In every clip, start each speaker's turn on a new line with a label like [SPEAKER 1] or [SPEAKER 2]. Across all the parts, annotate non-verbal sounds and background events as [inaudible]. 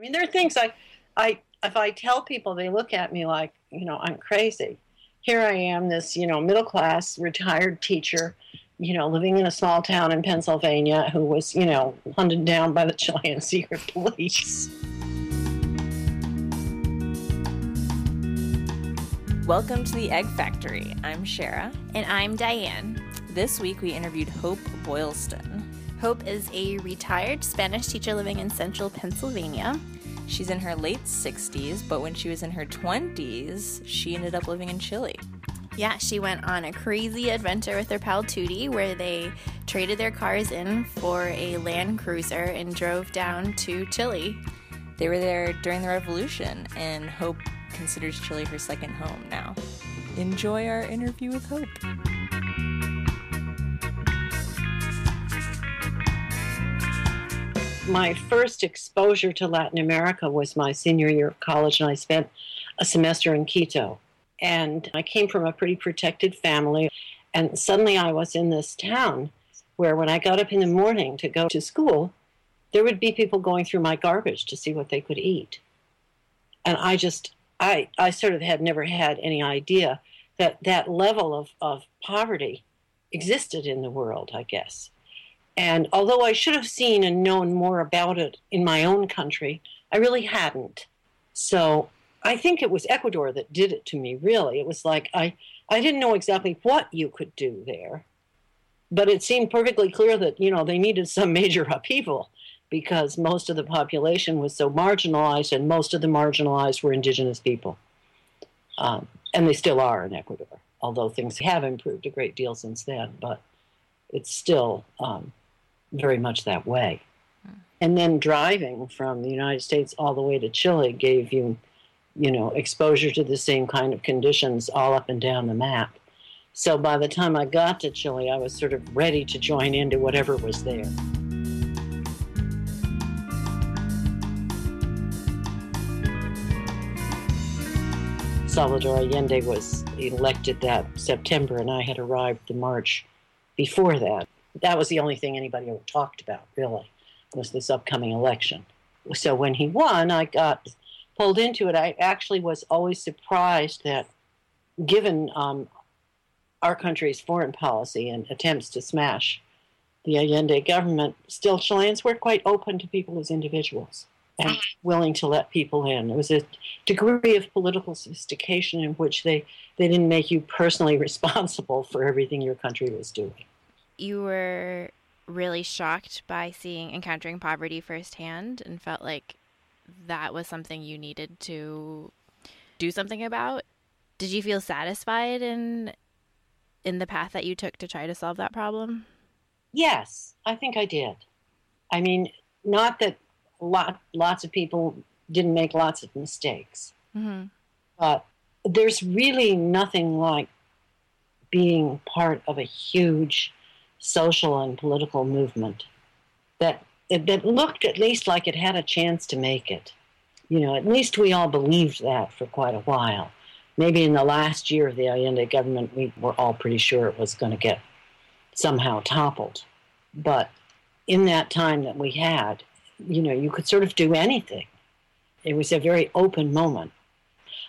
[SPEAKER 1] I mean, there are things I, I, if I tell people, they look at me like, you know, I'm crazy. Here I am, this, you know, middle class retired teacher, you know, living in a small town in Pennsylvania who was, you know, hunted down by the Chilean [laughs] secret police.
[SPEAKER 2] Welcome to the Egg Factory. I'm Shara.
[SPEAKER 3] And I'm Diane.
[SPEAKER 2] This week we interviewed Hope Boylston.
[SPEAKER 3] Hope is a retired Spanish teacher living in central Pennsylvania.
[SPEAKER 2] She's in her late 60s, but when she was in her 20s, she ended up living in Chile.
[SPEAKER 3] Yeah, she went on a crazy adventure with her pal Tootie where they traded their cars in for a Land Cruiser and drove down to Chile.
[SPEAKER 2] They were there during the revolution, and Hope considers Chile her second home now. Enjoy our interview with Hope.
[SPEAKER 1] My first exposure to Latin America was my senior year of college, and I spent a semester in Quito. And I came from a pretty protected family, and suddenly I was in this town where when I got up in the morning to go to school, there would be people going through my garbage to see what they could eat. And I just, I, I sort of had never had any idea that that level of, of poverty existed in the world, I guess. And although I should have seen and known more about it in my own country, I really hadn't. So I think it was Ecuador that did it to me, really. It was like I, I didn't know exactly what you could do there, but it seemed perfectly clear that, you know, they needed some [laughs] major upheaval because most of the population was so marginalized, and most of the marginalized were indigenous people. Um, and they still are in Ecuador, although things have improved a great deal since then, but it's still um, very much that way. Hmm. And then driving from the United States all the way to Chile gave you, you know, exposure to the same kind of conditions all up and down the map. So by the time I got to Chile, I was sort of ready to join into whatever was there. Salvador Allende was elected that September, and I had arrived the March before that that was the only thing anybody ever talked about, really, was this upcoming election. So when he won, I got pulled into it. I actually was always surprised that, given um, our country's foreign policy and attempts to smash the Allende government, still Chileans were quite open to people as individuals and willing to let people in. There was a degree of political sophistication in which they, they didn't make you personally [laughs] responsible for everything your country was doing
[SPEAKER 3] you were really shocked by seeing encountering poverty firsthand and felt like that was something you needed to do something about. Did you feel satisfied in in the path that you took to try to solve that problem?
[SPEAKER 1] Yes, I think I did. I mean, not that lot lots of people didn't make lots of mistakes, mm-hmm. but there's really nothing like being part of a huge social and political movement that that looked at least like it had a chance to make it. You know, at least we all believed that for quite a while. Maybe in the last year of the Allende government, we were all pretty sure it was going to get somehow toppled. But in that time that we had, you know, you could sort of do anything. It was a very open moment.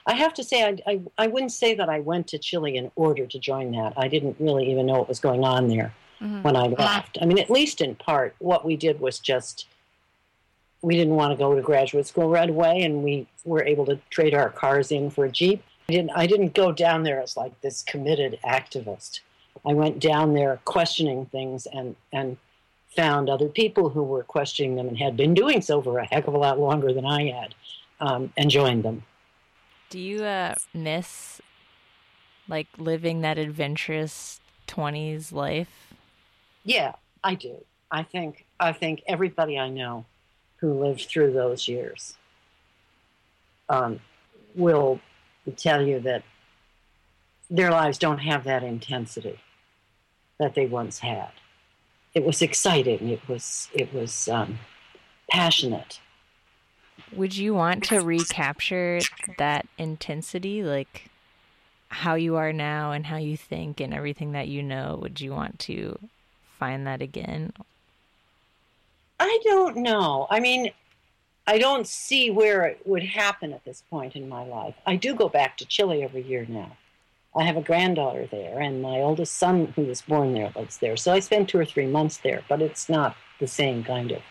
[SPEAKER 1] I have to say, I, I, I wouldn't say that I went to Chile in order to join that. I didn't really even know what was going on there mm-hmm. when I left. I mean, at least in part, what we did was just we didn't want to go to graduate school right away, and we were able to trade our cars in for a Jeep. I didn't, I didn't go down there as like this committed activist. I went down there questioning things and, and found other people who were questioning them and had been doing so for a heck of a lot longer than I had um, and joined them.
[SPEAKER 2] Do you uh, miss like living that adventurous 20s life?
[SPEAKER 1] Yeah, I do. I think I think everybody I know who lived through those years um, will tell you that their lives don't have that intensity that they once had. It was exciting. It was it was um, passionate.
[SPEAKER 2] Would you want to recapture that intensity, like how you are now and how you think and everything that you know? Would you want to find that again?
[SPEAKER 1] I don't know. I mean, I don't see where it would happen at this point in my life. I do go back to Chile every year now. I have a granddaughter there, and my oldest son, who was born there, lives there. So I spend two or three months there, but it's not the same kind of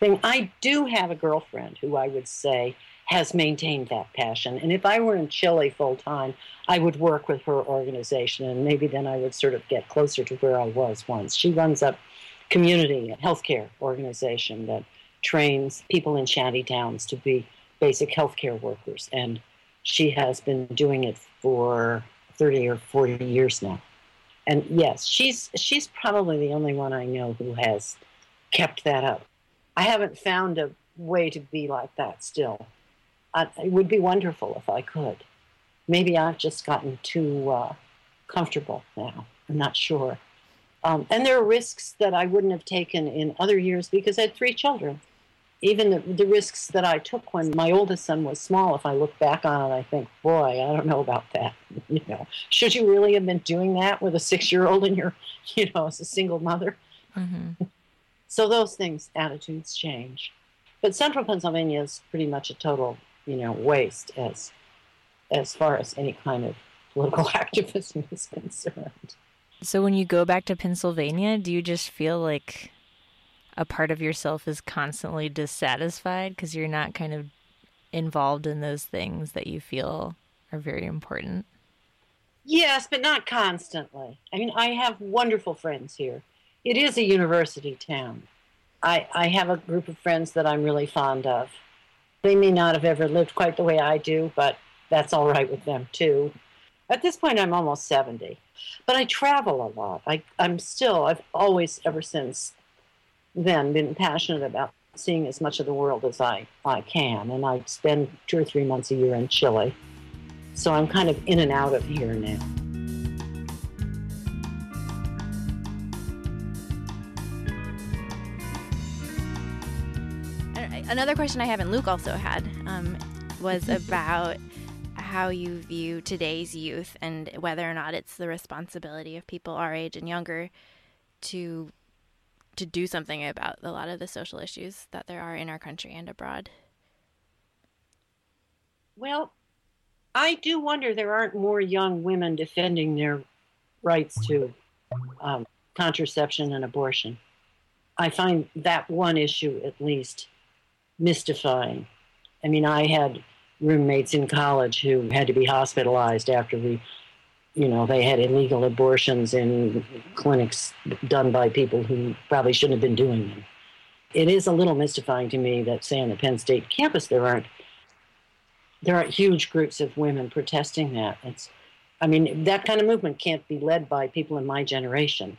[SPEAKER 1] thing. I do have a girlfriend who I would say has maintained that passion. And if I were in Chile full time, I would work with her organization, and maybe then I would sort of get closer to where I was once. She runs a community healthcare organization that trains people in shanty towns to be basic healthcare workers, and she has been doing it for 30 or 40 years now. And yes, she's she's probably the only one I know who has kept that up. I haven't found a way to be like that still. I, it would be wonderful if I could. Maybe I've just gotten too uh, comfortable now. I'm not sure. Um, and there are risks that I wouldn't have taken in other years because I had three children even the, the risks that I took when my oldest son was small, if I look back on it, I think, boy, I don't know about that. [laughs] You know, should you really have been doing that with a six-year-old and your, [laughs] you know, as a single mother? Mm-hmm. So those things, attitudes change. But central Pennsylvania is pretty much a total, you know, waste as as far as any kind of political [laughs] activism is concerned.
[SPEAKER 2] So when you go back to Pennsylvania, do you just feel like a part of yourself is constantly dissatisfied because you're not kind of involved in those things that you feel are very important?
[SPEAKER 1] Yes, but not constantly. I mean, I have wonderful friends here. It is a university town. I, I have a group of friends that I'm really fond of. They may not have ever lived quite the way I do, but that's all right with them too. At this point, I'm almost 70, but I travel a lot. I, I'm still, I've always, ever since then been passionate about seeing as much of the world as I, I can. And I spend two or three months a year in Chile. So I'm kind of in and out of here now.
[SPEAKER 3] Another question I have, and Luke also had, um, was [laughs] about how you view today's youth and whether or not it's the responsibility of people our age and younger to to do something about a lot of the social issues that there are in our country and abroad?
[SPEAKER 1] Well, I do wonder there aren't more young women defending their rights to um, contraception and abortion. I find that one issue at least mystifying. I mean, I had roommates in college who had to be hospitalized after we you know, they had illegal abortions in clinics done by people who probably shouldn't have been doing them. It is a little mystifying to me that, say, on the Penn State campus, there aren't there aren't huge groups of women protesting that. It's, I mean, that kind of movement can't be led by people in my generation.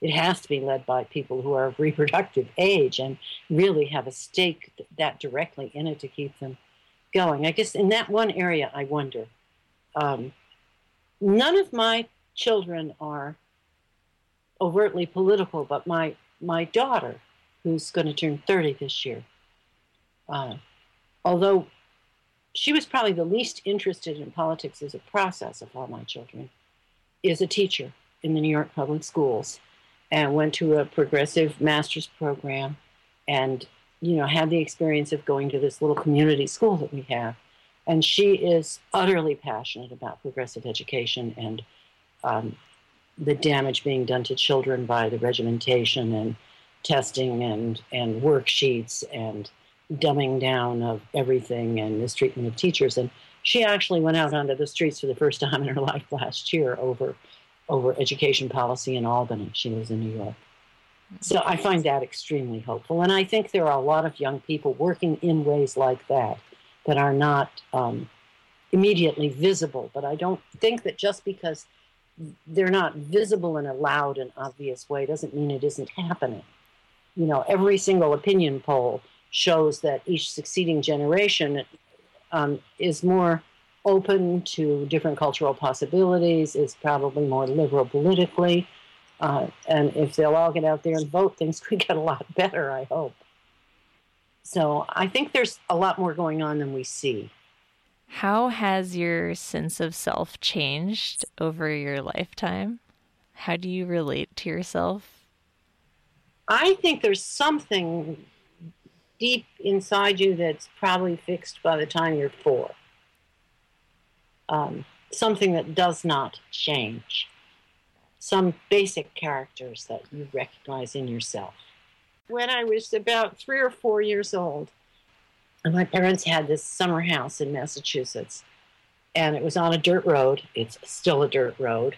[SPEAKER 1] It has to be led by people who are of reproductive age and really have a stake that directly in it to keep them going. I guess in that one area, I wonder. Um, none of my children are overtly political, but my my daughter, who's going to turn 30 this year, uh, although she was probably the least interested in politics as a process of all my children, is a teacher in the New York public schools and went to a progressive master's program and you know had the experience of going to this little community school that we have and she is utterly passionate about progressive education and um, the damage being done to children by the regimentation and testing and, and worksheets and dumbing down of everything and mistreatment of teachers. And she actually went out onto the streets for the first time in her [laughs] life last year over, over education policy in Albany. She lives in New York. So I find that extremely hopeful. And I think there are a lot of young people working in ways like that that are not um, immediately visible. But I don't think that just because they're not visible in a loud and obvious way doesn't mean it isn't happening. You know, every single opinion poll shows that each succeeding generation um, is more open to different cultural possibilities, is probably more liberal politically. Uh, and if they'll all get out there and vote, things [laughs] could get a lot better, I hope. So I think there's a lot more going on than we see.
[SPEAKER 2] How has your sense of self changed over your lifetime? How do you relate to yourself?
[SPEAKER 1] I think there's something deep inside you that's probably fixed by the time you're four. Um, something that does not change. Some basic characters that you recognize in yourself. When I was about three or four years old, my parents had this summer house in Massachusetts, and it was on a dirt road. It's still a dirt road.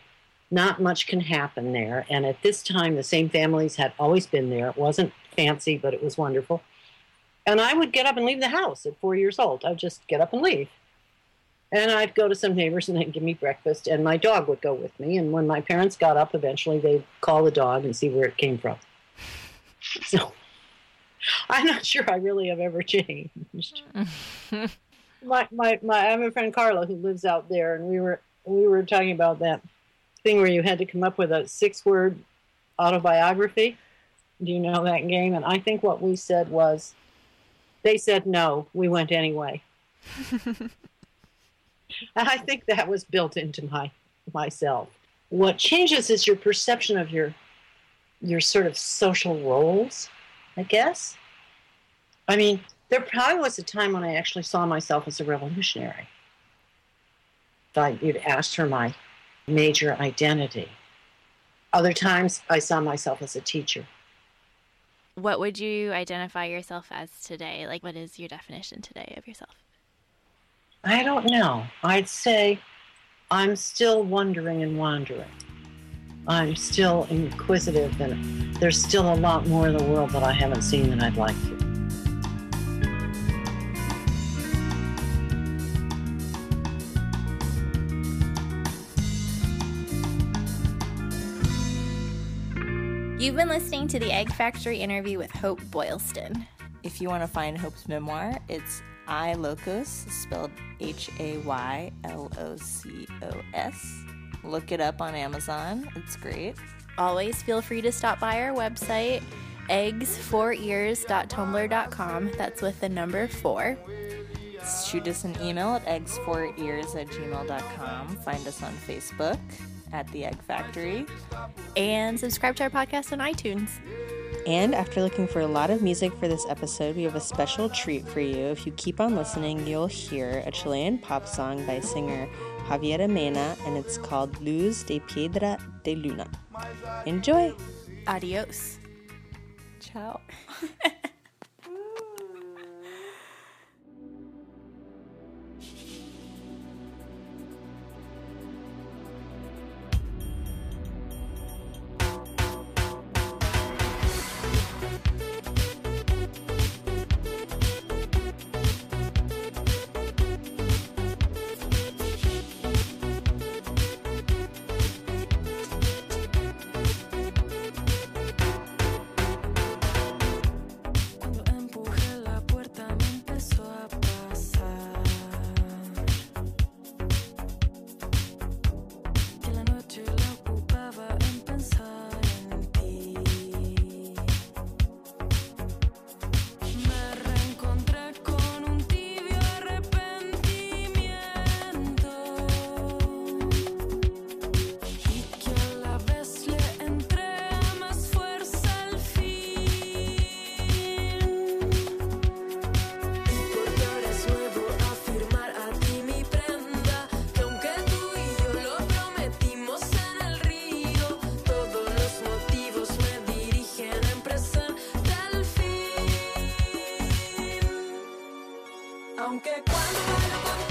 [SPEAKER 1] Not much can happen there. And at this time, the same families had always been there. It wasn't fancy, but it was wonderful. And I would get up and leave the house at four years old. I'd just get up and leave. And I'd go to some neighbors and they'd give me breakfast, and my dog would go with me. And when my parents got up, eventually they'd call the dog and see where it came from. [laughs] So I'm not sure I really have ever changed. [laughs] my, my, my, I have a friend Carla who lives out there, and we were we were talking about that thing where you had to come up with a six word autobiography. Do you know that game? And I think what we said was, they said no, we went anyway. [laughs] [laughs] I think that was built into my myself. What changes is your perception of your your sort of social roles, I guess. I mean, there probably was a time when I actually saw myself as a revolutionary. If you'd asked for my major identity. Other times I saw myself as a teacher.
[SPEAKER 3] What would you identify yourself as today? Like, what is your definition today of yourself?
[SPEAKER 1] I don't know. I'd say I'm still wondering and wandering. I'm still inquisitive, and there's still a lot more in the world that I haven't seen than I'd like to.
[SPEAKER 3] You've been listening to the Egg Factory interview with Hope Boylston.
[SPEAKER 4] If you want to find Hope's memoir, it's Hay Locos, spelled H A Y L O C O S. Look it up on Amazon. It's great.
[SPEAKER 3] Always feel free to stop by our website, eggs4ears.tumblr.com. That's with the number four.
[SPEAKER 4] Shoot us an email at eggs4ears at gmail.com. Find us on Facebook at The Egg Factory.
[SPEAKER 3] And subscribe to our podcast on iTunes.
[SPEAKER 4] And after looking for a lot of music for this episode, we have a special treat for you. If you keep on listening, you'll hear a Chilean pop song by singer Javiera Mena, and it's called Luz de Piedra de Luna. Enjoy!
[SPEAKER 3] Adios.
[SPEAKER 4] Ciao. [laughs] Aunque cuando bailo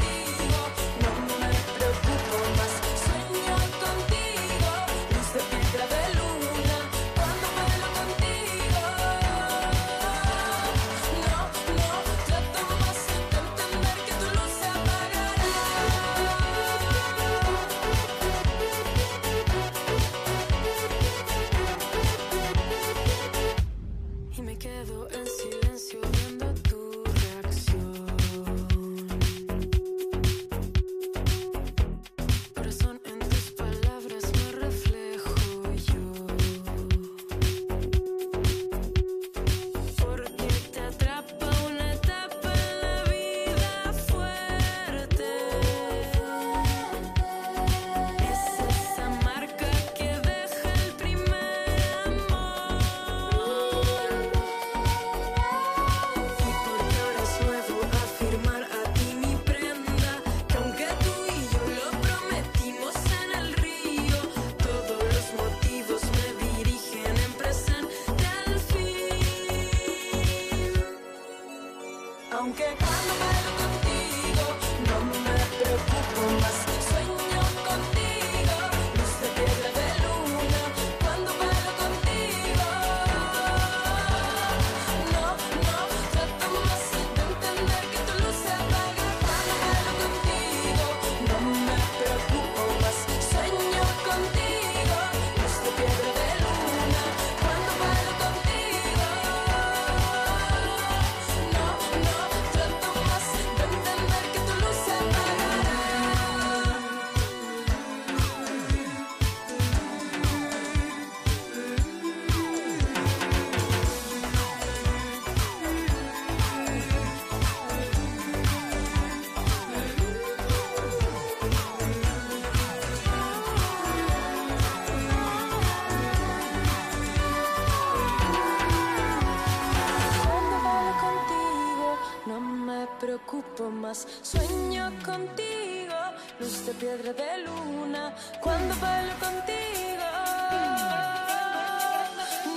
[SPEAKER 4] Sueño contigo, luz de piedra de luna, cuando bailo contigo.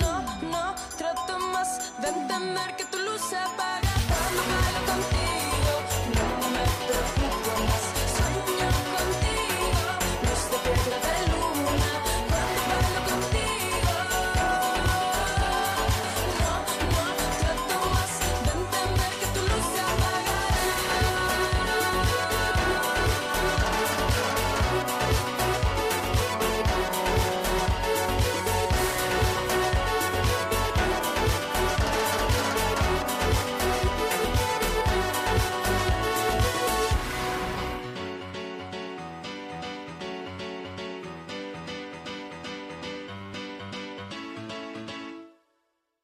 [SPEAKER 4] No, no, trato más de entender que tu luz se apaga.